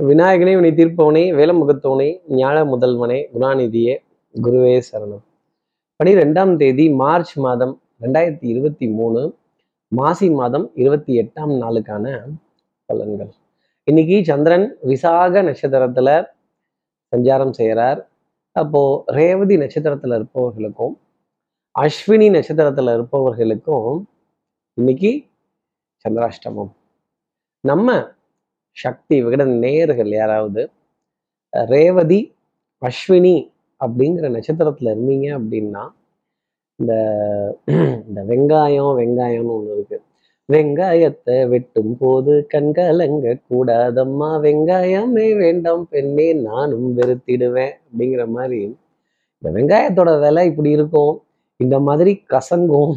விநாயகனே வினை தீர்ப்பவனே வேலமுகத்தவனே ஞான முதல்வனே குணாநிதியே குருவே சரணம். பனிரெண்டாம் தேதி மார்ச் மாதம் ரெண்டாயிரத்தி இருபத்தி மூணு மாசி மாதம் இருபத்தி எட்டாம் நாளுக்கான பலன்கள். இன்னைக்கு சந்திரன் விசாக நட்சத்திரத்துல சஞ்சாரம் செய்கிறார் அப்போ ரேவதி நட்சத்திரத்துல இருப்பவர்களுக்கும் அஸ்வினி நட்சத்திரத்துல இருப்பவர்களுக்கும் இன்னைக்கு சந்திராஷ்டமம். நம்ம சக்தி விகட நேர்கள் யாராவது ரேவதி அஸ்வினி அப்படிங்கிற நட்சத்திரத்துல இருந்தீங்க அப்படின்னா இந்த இந்த வெங்காயம் வெங்காயம்னு ஒண்ணு இருக்கு. வெங்காயத்தை வெட்டும் போது கண்கலங்க கூடாதம்மா வெங்காயமே வேண்டாம் பெண்ணே நானும் வெறுத்திடுவேன் அப்படிங்கிற மாதிரி இந்த வெங்காயத்தோட விலை இப்படி இருக்கும். இந்த மாதிரி கசங்கும்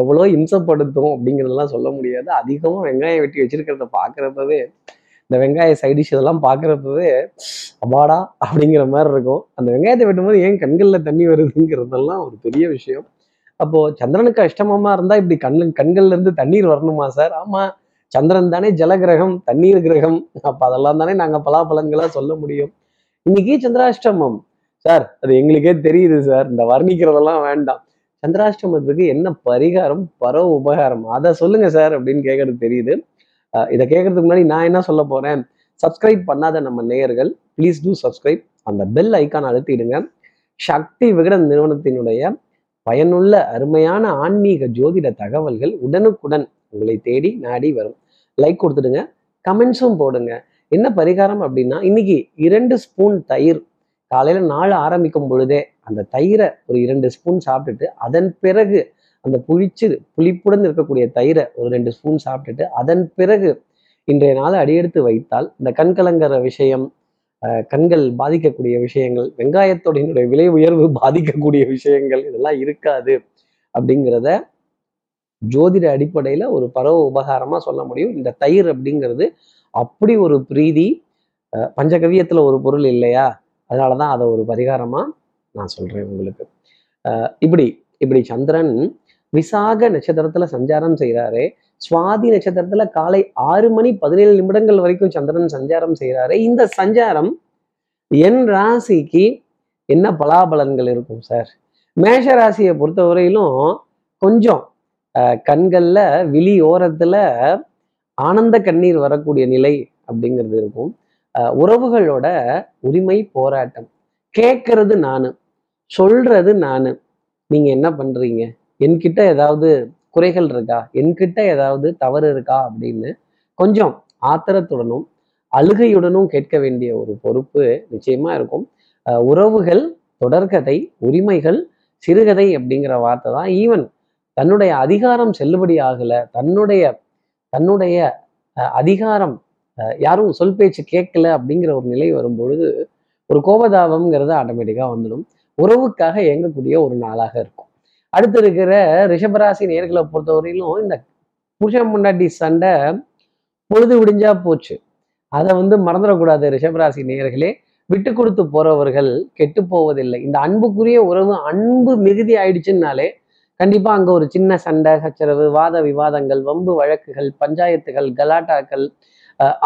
எவ்வளோ இம்சப்படுத்தும் அப்படிங்கிறதெல்லாம் சொல்ல முடியாது. அதிகமாக வெங்காயம் வெட்டி வச்சிருக்கிறத பார்க்குறப்பவே இந்த வெங்காய சைடிஷ் இதெல்லாம் பார்க்குறப்பவே அபாடா அப்படிங்கிற மாதிரி இருக்கும். அந்த வெங்காயத்தை வெட்டும்போது ஏன் கண்களில் தண்ணி வருதுங்கிறதெல்லாம் ஒரு பெரிய விஷயம். அப்போது சந்திரனுக்கு அஷ்டமமா இருந்தால் இப்படி கண்ணு கண்கள்ல இருந்து தண்ணீர் வரணுமா சார்? ஆமாம் சந்திரன் தானே ஜலகிரகம் தண்ணீர் கிரகம். அப்போ அதெல்லாம் தானே நாங்கள் பலாபலங்களாக சொல்ல முடியும். இன்னைக்கு சந்திராஷ்டமம். சார் அது எங்களுக்கே தெரியுது சார். இந்த வர்ணிக்கிறதெல்லாம் வேண்டாம். சந்திராஷ்டமத்துக்கு என்ன பரிகாரம் பரவ உபகாரம்? அதை சொல்லுங்க சார் அப்படின்னு கேட்கறது தெரியுது. இதை கேட்கறதுக்கு முன்னாடி நான் என்ன சொல்ல போறேன்? சப்ஸ்கிரைப் பண்ணாத நம்ம நேயர்கள் ப்ளீஸ் டூ சப்ஸ்கிரைப் அந்த பெல் ஐக்கான் அழுத்திடுங்க. சக்தி விகடன் நிறுவனத்தினுடைய பயனுள்ள அருமையான ஆன்மீக ஜோதிட தகவல்கள் உடனுக்குடன் உங்களை தேடி நாடி வரும். லைக் கொடுத்துடுங்க. கமெண்ட்ஸும் போடுங்க. என்ன பரிகாரம் அப்படின்னா இன்னைக்கு இரண்டு ஸ்பூன் தயிர். காலையில் நாள் ஆரம்பிக்கும் பொழுதே அந்த தயிரை ஒரு இரண்டு ஸ்பூன் சாப்பிட்டுட்டு அதன் பிறகு அந்த புளிச்சு புளிப்புடன் இருக்கக்கூடிய தயிரை ஒரு ரெண்டு ஸ்பூன் சாப்பிட்டுட்டு அதன் பிறகு இன்றைய நாளை அடியெடுத்து வைத்தால் இந்த கண்கலங்கிற விஷயம் கண்கள் பாதிக்கக்கூடிய விஷயங்கள் வெங்காயத்தோடைய விலை உயர்வு பாதிக்கக்கூடிய விஷயங்கள் இதெல்லாம் இருக்காது அப்படிங்கிறத ஜோதிட அடிப்படையில ஒரு பரவ உபகாரமா சொல்ல முடியும். இந்த தயிர் அப்படிங்கிறது அப்படி ஒரு பிரீதி பஞ்சகவியத்தில் ஒரு பொருள் இல்லையா? அதனால தான் அதை ஒரு பரிகாரமாக நான் சொல்கிறேன் உங்களுக்கு. இப்படி இப்படி சந்திரன் விசாக நட்சத்திரத்துல சஞ்சாரம் செய்கிறாரு சுவாதி நட்சத்திரத்துல காலை ஆறு மணி பதினேழு நிமிடங்கள் வரைக்கும் சந்திரன் சஞ்சாரம் செய்கிறாரு இந்த சஞ்சாரம் என் ராசிக்கு என்ன பலாபலன்கள் இருக்கும் சார்? மேஷ ராசியை பொறுத்தவரையிலும் கொஞ்சம் கண்களில் கண்கள்ல விழி ஓரத்துல ஆனந்த கண்ணீர் வரக்கூடிய நிலை அப்படிங்கிறது இருக்கும். உறவுகளோட உரிமை போராட்டம். கேட்கறது நான் சொல்றது நானு. நீங்க என்ன பண்றீங்க? என்கிட்ட ஏதாவது குறைகள் இருக்கா? என்கிட்ட ஏதாவது தவறு இருக்கா? அப்படின்னு கொஞ்சம் ஆத்திரத்துடனும் அழுகையுடனும் கேட்க வேண்டிய ஒரு பொறுப்பு நிச்சயமா இருக்கும். அஹ் உறவுகள் தொடர்கதை உரிமைகள் சிறுகதை அப்படிங்கிற வார்த்தை தான். ஈவன் தன்னுடைய அதிகாரம் செல்லுபடி ஆகல தன்னுடைய தன்னுடைய அஹ், அதிகாரம் யாரும் சொல் பேச்சு கேட்கல அப்படிங்கிற ஒரு நிலை வரும் பொழுது ஒரு கோபதாபம்ங்கிறது ஆட்டோமேட்டிக்காக வந்துடும். உறவுக்காக இயங்கக்கூடிய ஒரு நாளாக இருக்கும். அடுத்து இருக்கிற ரிஷபராசி நேர்களை பொறுத்தவரையிலும் இந்த புருஷன் முன்னாடி சண்டை பொழுது விடிஞ்சா போச்சு. அதை வந்து மறந்துடக்கூடாது ரிஷபராசி நேர்களே விட்டு கொடுத்து போறவர்கள் கெட்டு போவதில்லை. இந்த அன்புக்குரிய உறவு அன்பு மிகுதி ஆயிடுச்சுன்னாலே கண்டிப்பா அங்க ஒரு சின்ன சண்டை சச்சரவு வாத விவாதங்கள் வம்பு வழக்குகள் பஞ்சாயத்துகள் கலாட்டாக்கள்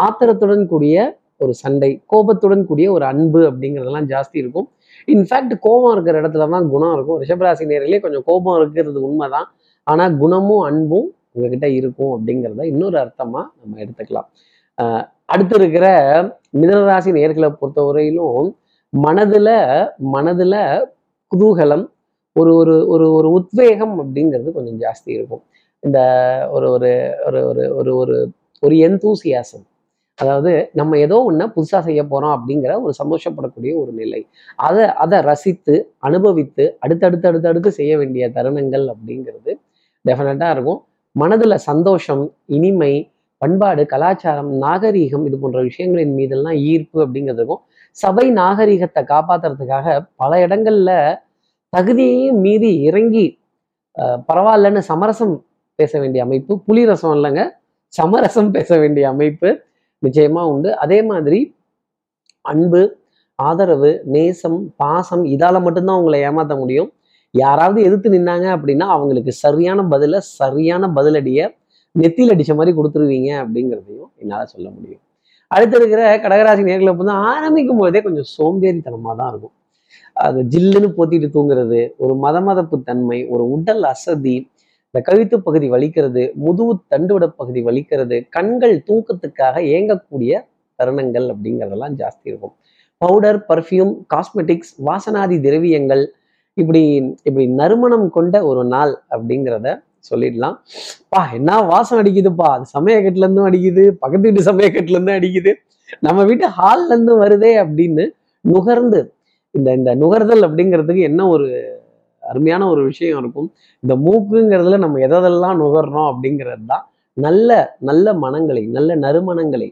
ஆத்திரத்துடன் கூடிய ஒரு சண்டை கோபத்துடன் கூடிய ஒரு அன்பு அப்படிங்கிறதெல்லாம் ஜாஸ்தி இருக்கும். இன்ஃபேக்ட் கோபம் இருக்கிற இடத்துல தான் குணம் இருக்கும். ரிஷபராசி நேரிலே கொஞ்சம் கோபம் இருக்கிறது உண்மைதான். ஆனா குணமும் அன்பும் உங்ககிட்ட இருக்கும் அப்படிங்கிறத இன்னொரு அர்த்தமா நம்ம எடுத்துக்கலாம். அடுத்து இருக்கிற மிதனராசி நேர்களை பொறுத்தவரையிலும் மனதுல மனதுல குதூகலம் ஒரு ஒரு ஒரு ஒரு உத்வேகம் அப்படிங்கிறது கொஞ்சம் ஜாஸ்தி இருக்கும். இந்த ஒரு ஒரு ஒரு ஒரு ஒரு ஒரு ஒரு எந்தூசியாசம் அதாவது நம்ம ஏதோ ஒன்று புதுசாக செய்ய போகிறோம் அப்படிங்கிற ஒரு சந்தோஷப்படக்கூடிய ஒரு நிலை. அதை அதை ரசித்து அனுபவித்து அடுத்தடுத்து அடுத்தடுத்து செய்ய வேண்டிய தருணங்கள் அப்படிங்கிறது டெஃபினட்டாக இருக்கும். மனதில் சந்தோஷம் இனிமை பண்பாடு கலாச்சாரம் நாகரீகம் இது போன்ற விஷயங்களின் மீதெல்லாம் ஈர்ப்பு அப்படிங்கிறது இருக்கும். சபை நாகரீகத்தை காப்பாத்துறதுக்காக பல இடங்கள்ல தகுதியையும் மீறி இறங்கி பரவாயில்லன்னு சமரசம் பேச வேண்டிய அமைப்பு புலி ரசம் இல்லைங்க சமரசம் பேச வேண்டிய அமைப்பு நிச்சயமா உண்டு. அதே மாதிரி அன்பு ஆதரவு நேசம் பாசம் இதால மட்டும்தான் உங்களை ஏமாத்த முடியும். யாராவது எதிர்த்து நின்னாங்க அப்படின்னா அவங்களுக்கு சரியான பதில சரியான பதிலடிய நெத்தியில் அடிச்ச மாதிரி கொடுத்துருவீங்க அப்படிங்கிறதையும் என்னால் சொல்ல முடியும். அடுத்து இருக்கிற கடகராசி நேர்களை வந்து ஆரம்பிக்கும் போதே கொஞ்சம் சோம்பேறித்தனமா தான் இருக்கும். அது ஜில்லுன்னு போத்திட்டு தூங்குறது ஒரு மத மதப்பு தன்மை ஒரு உடல் அசதி இந்த கழுத்து பகுதி வலிக்கிறது முதுகு தண்டுவிட பகுதி வலிக்கிறது கண்கள் தூக்கத்துக்காக ஏங்கக்கூடிய தருணங்கள் அப்படிங்கிறதெல்லாம் ஜாஸ்தி இருக்கும். பவுடர் பர்ஃப்யூம் காஸ்மெட்டிக்ஸ் வாசனாதி திரவியங்கள் இப்படி இப்படி நறுமணம் கொண்ட ஒரு நாள் அப்படிங்கிறத சொல்லிடலாம். பா என்ன வாசம் அடிக்குதுப்பா. அது சமயக்கட்டுல இருந்தும் அடிக்குது பக்கத்து வீட்டு சமயக்கட்டுல இருந்தும் அடிக்குது. நம்ம வீட்டு ஹால்ல இருந்தும் வருதே அப்படின்னு நுகர்ந்து இந்த இந்த நுகர்தல் அப்படிங்கிறதுக்கு என்ன ஒரு அருமையான ஒரு விஷயம் இருக்கும். இந்த மூக்குங்கிறதுல நம்ம எதெல்லாம் நுகர்றோம் அப்படிங்கிறது தான் நல்ல நல்ல மனங்களை நல்ல நறுமணங்களை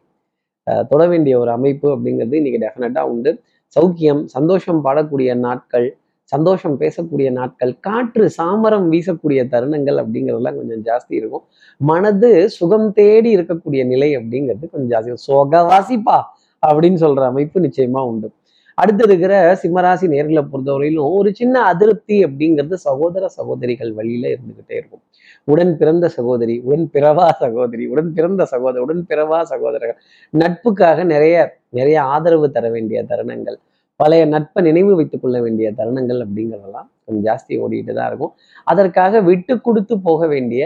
தொட வேண்டிய ஒரு அமைப்பு அப்படிங்கிறது இன்னைக்கு டெஃபினட்டா உண்டு. சௌக்கியம் சந்தோஷம் பாடக்கூடிய நாட்கள் சந்தோஷம் பேசக்கூடிய நாட்கள் காற்று சாமரம் வீசக்கூடிய தருணங்கள் அப்படிங்கிறதெல்லாம் கொஞ்சம் ஜாஸ்தி இருக்கும். மனது சுகம் தேடி இருக்கக்கூடிய நிலை அப்படிங்கிறது கொஞ்சம் ஜாஸ்தி சொகவாசிப்பா அப்படின்னு சொல்ற அமைப்பு நிச்சயமா உண்டு. அடுத்து இருக்கிற சிம்மராசி நேர்களை பொறுத்தவரையிலும் ஒரு சின்ன அதிருப்தி அப்படிங்கிறது சகோதர சகோதரிகள் வழியில இருந்துகிட்டே இருக்கும். உடன் பிறந்த சகோதரி உடன் பிறவா சகோதரி உடன் பிறந்த சகோதரி உடன் பிறவா சகோதரர்கள். நட்புக்காக நிறைய நிறைய ஆதரவு தர வேண்டிய தருணங்கள். பழைய நட்பை நினைவு வைத்துக் கொள்ள வேண்டிய தருணங்கள் அப்படிங்கிறதெல்லாம் கொஞ்சம் ஜாஸ்தி ஓடிட்டு தான் இருக்கும். அதற்காக விட்டு கொடுத்து போக வேண்டிய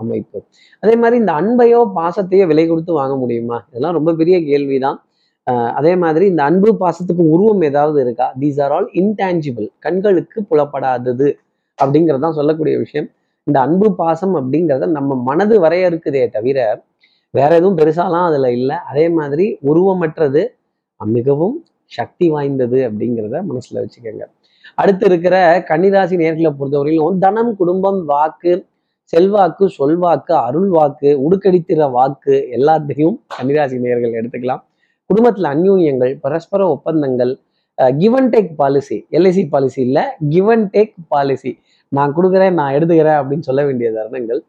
அமைப்பு. அதே மாதிரி இந்த அன்பையோ பாசத்தையோ விலை கொடுத்து வாங்க முடியுமா? இதெல்லாம் ரொம்ப பெரிய கேள்விதான். அதே மாதிரி இந்த அன்பு பாசத்துக்கு உருவம் ஏதாவது இருக்கா? தீஸ் ஆர் ஆல் இன்டான்ஜிபிள் கண்களுக்கு புலப்படாதது அப்படிங்கிறது தான் சொல்லக்கூடிய விஷயம். இந்த அன்பு பாசம் அப்படிங்கிறத நம்ம மனது வரையறுக்குதே தவிர வேற எதுவும் பெருசாலாம் அதுல இல்லை. அதே மாதிரி உருவமற்றது மிகவும் சக்தி வாய்ந்தது அப்படிங்கிறத மனசுல வச்சுக்கோங்க. அடுத்து இருக்கிற கன்னிராசி நேர்களை பொறுத்தவரையிலும் தனம் குடும்பம் வாக்கு செல்வாக்கு சொல்வாக்கு அருள் வாக்கு உடுக்கடித்திற வாக்கு எல்லாத்தையும் கன்னிராசி நேர்கள் எடுத்துக்கலாம். குடும்பத்தில் அந்யூன்யங்கள் பரஸ்பர ஒப்பந்தங்கள் give and take policy LIC policy இல்லை கிவ் அண்ட் டேக் பாலிசி நான் கொடுக்குறேன் நான் எடுத்துக்கிறேன் அப்படின்னு சொல்ல வேண்டிய தருணங்கள்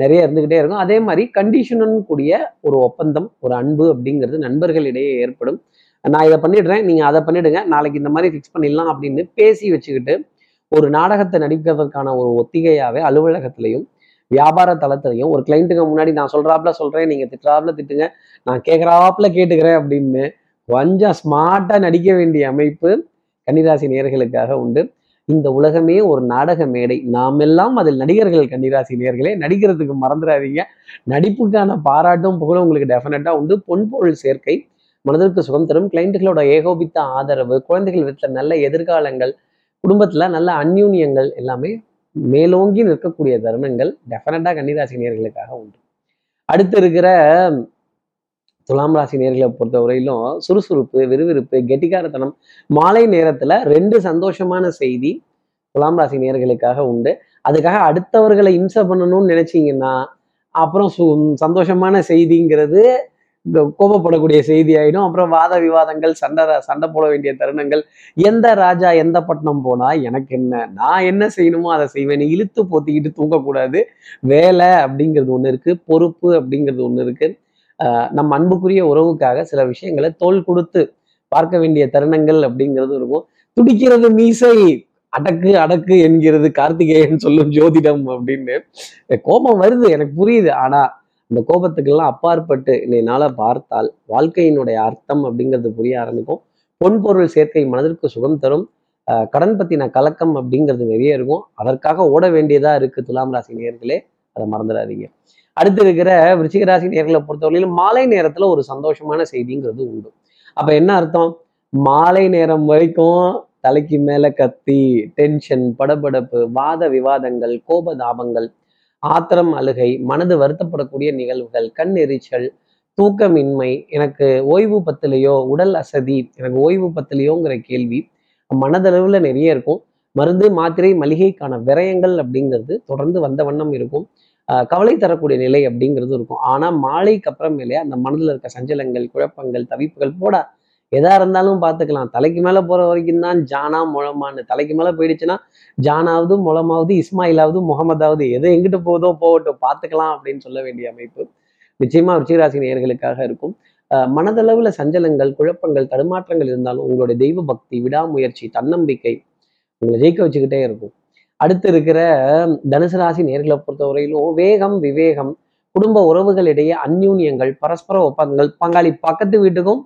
நிறைய இருந்துகிட்டே இருக்கும். அதே மாதிரி கண்டிஷனுடன் கூடிய ஒரு ஒப்பந்தம் ஒரு அன்பு அப்படிங்கிறது நண்பர்களிடையே ஏற்படும். நான் இதை பண்ணிடுறேன் நீங்கள் அதை பண்ணிடுங்க நாளைக்கு இந்த மாதிரி ஃபிக்ஸ் பண்ணிடலாம் அப்படின்னு பேசி வச்சுக்கிட்டு ஒரு நாடகத்தை நடிக்கிறதுக்கான ஒரு ஒத்திகையாகவே அலுவலகத்திலையும் வியாபார தளத்திலையும் ஒரு கிளைண்ட்டுக்கு முன்னாடி நான் சொல்கிறாப்புல சொல்கிறேன் நீங்கள் திட்டுறாப்புல திட்டுங்க நான் கேட்குறாப்புல கேட்டுக்கிறேன் அப்படின்னு கொஞ்சம் ஸ்மார்ட்டாக நடிக்க வேண்டிய அமைப்பு கன்னிராசி நேர்களுக்காக உண்டு. இந்த உலகமே ஒரு நாடக மேடை. நாம் எல்லாம் அதில் நடிகர்கள் கன்னிராசி நேர்களே. நடிக்கிறதுக்கு மறந்துடாதீங்க நடிப்புக்கான பாராட்டும் புகழும் உங்களுக்கு டெஃபினட்டாக உண்டு. பொன்பொருள் சேர்க்கை மனதிற்கு சுகம் தரும் கிளைண்ட்டுகளோட ஏகோபித்த ஆதரவு குழந்தைகள் வீட்டில் நல்ல எதிர்காலங்கள் குடும்பத்தில் நல்ல அந்யூன்யங்கள் எல்லாமே மேலோங்கி நிற்கக்கூடிய தருணங்கள் டெஃபினட்டா கன்னிராசி நேர்களுக்காக உண்டு. அடுத்து இருக்கிற துலாம் ராசி நேர்களை பொறுத்தவரையிலும் சுறுசுறுப்பு விறுவிறுப்பு கெட்டிக்காரத்தனம் மாலை நேரத்துல ரெண்டு சந்தோஷமான செய்தி துலாம் ராசி நேர்களுக்காக உண்டு. அதுக்காக அடுத்தவர்களை இம்சை பண்ணணும்னு நினைச்சீங்கன்னா அப்புறம் சு சந்தோஷமான செய்திங்கிறது இந்த கோபப்படக்கூடிய செய்தி ஆயிடும் அப்புறம் வாத விவாதங்கள் சண்டை சண்டை போட வேண்டிய தருணங்கள். எந்த ராஜா எந்த பட்டணம் போனா எனக்கு என்ன? நான் என்ன செய்யணுமோ அதை செய்வேன். இழுத்து போத்திக்கிட்டு தூங்கக்கூடாது. வேலை அப்படிங்கிறது ஒன்று இருக்கு. பொறுப்பு அப்படிங்கிறது ஒண்ணு இருக்கு. ஆஹ் நம்ம அன்புக்குரிய உறவுக்காக சில விஷயங்களை தோல் கொடுத்து பார்க்க வேண்டிய தருணங்கள் அப்படிங்கிறது இருக்கும். துடிக்கிறது மீசை அடக்கு அடக்கு என்கிறது கார்த்திகேயன் சொல்லும் ஜோதிடம் அப்படின்னு. கோபம் வருது எனக்கு புரியுது. ஆனா இந்த கோபத்துக்கெல்லாம் அப்பாற்பட்டு இன்னைனால பார்த்தால் வாழ்க்கையினுடைய அர்த்தம் அப்படிங்கிறது புரிய ஆரம்பிக்கும். பொன்பொருள் சேர்க்கை மனதிற்கு சுகம் தரும். ஆஹ் கடன் பத்தின கலக்கம் அப்படிங்கிறது நிறைய இருக்கும். அதற்காக ஓட வேண்டியதா இருக்கு துலாம் ராசி நேர்களே அதை மறந்துடாதீங்க. அடுத்து இருக்கிற விருச்சிக ராசி நேர்களை பொறுத்தவரையிலும் மாலை நேரத்துல ஒரு சந்தோஷமான செய்திங்கிறது உண்டு. அப்ப என்ன அர்த்தம்? மாலை நேரம் வரைக்கும் தலைக்கு மேல கத்தி டென்ஷன் படபடப்பு வாத விவாதங்கள் கோபதாபங்கள் ஆத்திரம் அழுகை மனது வருத்தப்படக்கூடிய நிகழ்வுகள் கண் எரிச்சல் தூக்கமின்மை எனக்கு ஓய்வு பத்திலையோ உடல் அசதி எனக்கு ஓய்வு பத்திலையோங்கிற கேள்வி மனதளவுல நிறைய இருக்கும். மருந்து மாத்திரை மளிகைக்கான விரயங்கள் அப்படிங்கிறது தொடர்ந்து வந்த வண்ணம் இருக்கும். கவலை தரக்கூடிய நிலை அப்படிங்கிறது இருக்கும். ஆனா மாலைக்கு அப்புறமேலே அந்த மனதுல இருக்க சஞ்சலங்கள் குழப்பங்கள் தவிப்புகள் போட எதா இருந்தாலும் பார்த்துக்கலாம் தலைக்கு மேல போற வரைக்கும் தான் ஜானா முழமான்னு. தலைக்கு மேல போயிடுச்சுன்னா ஜானாவது முழமாவது இஸ்மாயிலாவது முகமதாவது எது எங்கிட்டு போதோ போகட்டும். பார்த்துக்கலாம் அப்படின்னு சொல்ல வேண்டிய அமைப்பு நிச்சயமா ருச்சிராசி நேர்களுக்காக இருக்கும். ஆஹ் மனதளவுல சஞ்சலங்கள் குழப்பங்கள் தடுமாற்றங்கள் இருந்தாலும் உங்களுடைய தெய்வ பக்தி விடாமுயற்சி தன்னம்பிக்கை உங்களை ஜெயிக்க வச்சுக்கிட்டே இருக்கும். அடுத்து இருக்கிற தனுசு ராசி நேர்களை பொறுத்தவரையிலும் வேகம் விவேகம் குடும்ப உறவுகளிடையே அந்யூன்யங்கள் பரஸ்பர ஒப்பந்தங்கள் பங்காளி பக்கத்து வீட்டுக்கும்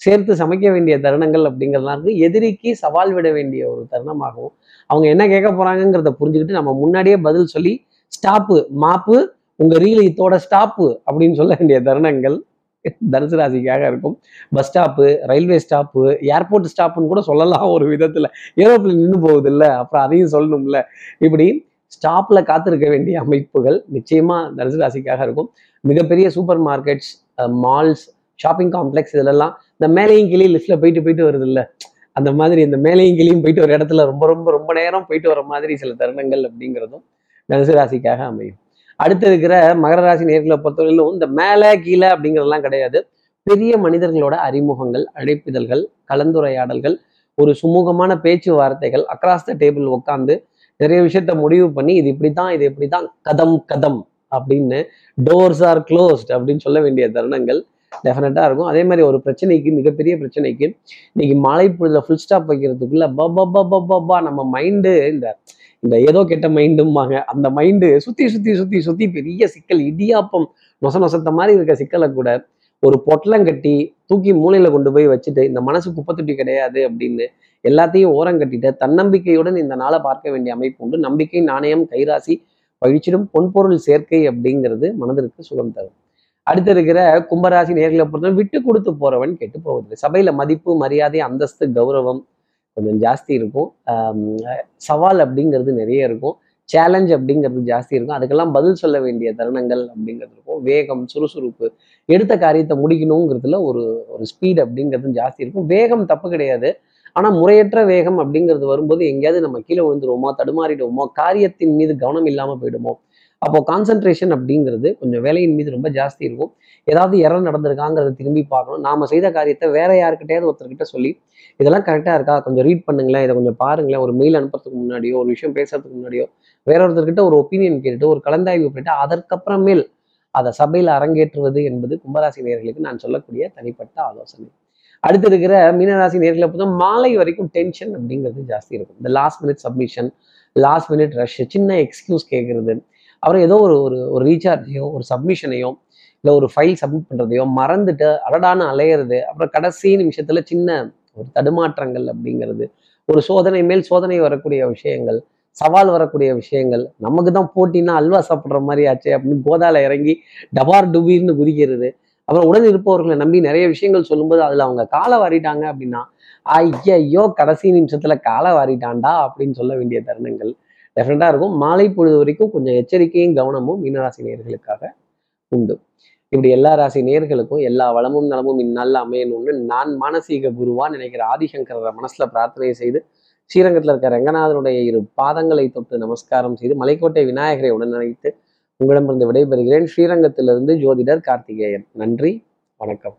சேர்த்து சமைக்க வேண்டிய தருணங்கள் அப்படிங்கிறதுலாம் இருக்குது எதிரிக்கு சவால் விட வேண்டிய ஒரு தருணமாகவும் அவங்க என்ன கேட்க போகிறாங்கிறத புரிஞ்சுக்கிட்டு நம்ம முன்னாடியே பதில் சொல்லி ஸ்டாப்பு மாப்பு உங்கள் ரீல் இத்தோட ஸ்டாப்பு அப்படின்னு சொல்ல வேண்டிய தருணங்கள் தனுசு ராசிக்காக இருக்கும். Bus stop railway stop airport ஸ்டாப்புன்னு கூட சொல்லலாம் ஒரு விதத்தில். ஏரோப்ளேன் நின்று போகுது இல்லை அப்புறம் அதையும் சொல்லணும்ல. இப்படி ஸ்டாப்பில் காத்திருக்க வேண்டிய அமைப்புகள் நிச்சயமாக தனுசு ராசிக்காக இருக்கும். மிகப்பெரிய supermarkets malls shopping complex இதெல்லாம் இந்த மேலையும் கிளி லிஃப்ட்ல போயிட்டு போயிட்டு வருது இல்லை அந்த மாதிரி இந்த மேலையும் கிளியும் போயிட்டு ஒரு இடத்துல ரொம்ப ரொம்ப ரொம்ப நேரம் போயிட்டு வர மாதிரி சில தருணங்கள் அப்படிங்கிறதும் தனுசு ராசிக்காக அமையும். அடுத்து இருக்கிற மகர ராசி நேர்களை பொறுத்தவரையிலும் இந்த மேலே கீழே அப்படிங்கிறதெல்லாம் கிடையாது. பெரிய மனிதர்களோட அறிமுகங்கள் அழைப்பிதழ்கள் கலந்துரையாடல்கள் ஒரு சுமூகமான பேச்சுவார்த்தைகள் அக்ராஸ் த டேபிள் உட்காந்து நிறைய விஷயத்த முடிவு பண்ணி இது இப்படி தான் இது இப்படி தான் கதம் கதம் அப்படின்னு டோர்ஸ் ஆர் க்ளோஸ்ட் அப்படின்னு சொல்ல வேண்டிய தருணங்கள் டெஃபினட்டாக இருக்கும். அதே மாதிரி ஒரு பிரச்சனைக்கு மிகப்பெரிய பிரச்சனைக்கு இன்னைக்கு மாலை பொழுதில் ஃபுல் ஸ்டாப் வைக்கிறதுக்குள்ள பபா நம்ம மைண்டு இந்த இந்த ஏதோ கெட்ட மைண்டும்பாங்க அந்த மைண்டு சுத்தி சுத்தி சுத்தி சுத்தி பெரிய சிக்கல் இடியாப்பம் நொச நொசத்த மாதிரி இருக்க சிக்கலை கூட ஒரு பொட்டலம் கட்டி தூக்கி மூலையில கொண்டு போய் வச்சுட்டு இந்த மனசு குப்பத்துட்டி கிடையாது அப்படின்னு எல்லாத்தையும் ஓரம் கட்டிட்டு தன்னம்பிக்கையுடன் இந்த நாளை பார்க்க வேண்டிய அமைப்பு உண்டு. நம்பிக்கை நாணயம் கைராசி பழிச்சிடும் பொன்பொருள் சேர்க்கை அப்படிங்கிறது மனதிற்கு சுகம் தரும். அடுத்து இருக்கிற கும்பராசி நேர்களை பொறுத்தவரை விட்டு கொடுத்து போறவன் கெட்டு போவதில்லை. சபையில மதிப்பு மரியாதை அந்தஸ்து கௌரவம் கொஞ்சம் ஜாஸ்தி இருக்கும். சவால் அப்படிங்கிறது நிறைய இருக்கும். சேலஞ்ச் அப்படிங்கிறது ஜாஸ்தி இருக்கும். அதுக்கெல்லாம் பதில் சொல்ல வேண்டிய தருணங்கள் அப்படிங்கிறது இருக்கும். வேகம் சுறுசுறுப்பு எடுத்த காரியத்தை முடிக்கணுங்கிறதுல ஒரு ஒரு ஸ்பீட் அப்படிங்கிறது ஜாஸ்தி இருக்கும். வேகம் தப்பு கிடையாது. ஆனால் முறையற்ற வேகம் அப்படிங்கிறது வரும்போது எங்கேயாவது நம்ம கீழே விழுந்துருவோமோ தடுமாறிடுவோமோ காரியத்தின் மீது கவனம் இல்லாமல் போயிடுமோ அப்போது கான்சன்ட்ரேஷன் அப்படிங்கிறது கொஞ்சம் வேலையின் மீது ரொம்ப ஜாஸ்தி இருக்கும். ஏதாவது இறம் நடந்திருக்காங்கிறத திரும்பி பார்க்கணும். நாம செய்த காரியத்தை வேற யாருக்கிட்டையாவது ஒருத்தர்கிட்ட சொல்லி இதெல்லாம் கரெக்டாக இருக்கா? கொஞ்சம் ரீட் பண்ணுங்களேன். இதை கொஞ்சம் பாருங்களேன். ஒரு மெயில் அனுப்புறதுக்கு முன்னாடியோ ஒரு விஷயம் பேசுறதுக்கு முன்னாடியோ வேற ஒருத்தர்கிட்ட ஒரு ஒப்பீனியன் கேட்டுட்டு ஒரு கலந்தாய்வு பண்ணிட்டு அதற்கப்புறமேல் அதை சபையில் அரங்கேற்றுவது என்பது கும்பராசி நேர்களுக்கு நான் சொல்லக்கூடிய தனிப்பட்ட ஆலோசனை. அடுத்து இருக்கிற மீனராசி நேர்களை பொறுத்த மாலை வரைக்கும் டென்ஷன் அப்படிங்கிறது ஜாஸ்தி இருக்கும். இந்த last minute submission last minute rush சின்ன எக்ஸ்கியூஸ் கேட்கறது அப்புறம் ஏதோ ஒரு ஒரு ஒரு ரீசார்ஜையோ ஒரு சப்மிஷனையோ இல்லை ஒரு ஃபைல் சப்மிட் பண்ணுறதையோ மறந்துட்டு அடடான அலையிறது அப்புறம் கடைசி நிமிஷத்தில் சின்ன ஒரு தடுமாற்றங்கள் அப்படிங்கிறது ஒரு சோதனை மேல் சோதனை வரக்கூடிய விஷயங்கள் சவால் வரக்கூடிய விஷயங்கள் நமக்கு தான் போட்டின்னா அல்வா சாப்பிட்ற மாதிரி ஆச்சு அப்படின்னு கோதால இறங்கி டபார் டுபீர்னு குதிக்கிறது. அப்புறம் உடன் இருப்பவர்களை நம்பி நிறைய விஷயங்கள் சொல்லும்போது அதில் அவங்க காலை வாரிட்டாங்க அப்படின்னா ஐயோ கடைசி நிமிஷத்தில் காலை வாரிட்டாண்டா அப்படின்னு சொல்ல வேண்டிய தருணங்கள். டெஃபரெண்டாக இருக்கும். மாலை பொழுது வரைக்கும் கொஞ்சம் எச்சரிக்கையும் கவனமும் மீனராசி நேர்களுக்காக உண்டு. இப்படி எல்லா ராசி நேர்களுக்கும் எல்லா வளமும் நலமும் இந்நாளில் அமையணும்னு நான் மானசீக குருவா நினைக்கிற ஆதிசங்கர மனசுல பிரார்த்தனை செய்து ஸ்ரீரங்கத்தில் இருக்க ரங்கநாதனுடைய இரு பாதங்களை தொட்டு நமஸ்காரம் செய்து மலைக்கோட்டை விநாயகரை உடன் உங்களிடமிருந்து விடைபெறுகிறேன். ஸ்ரீரங்கத்திலிருந்து ஜோதிடர் கார்த்திகேயன். நன்றி வணக்கம்.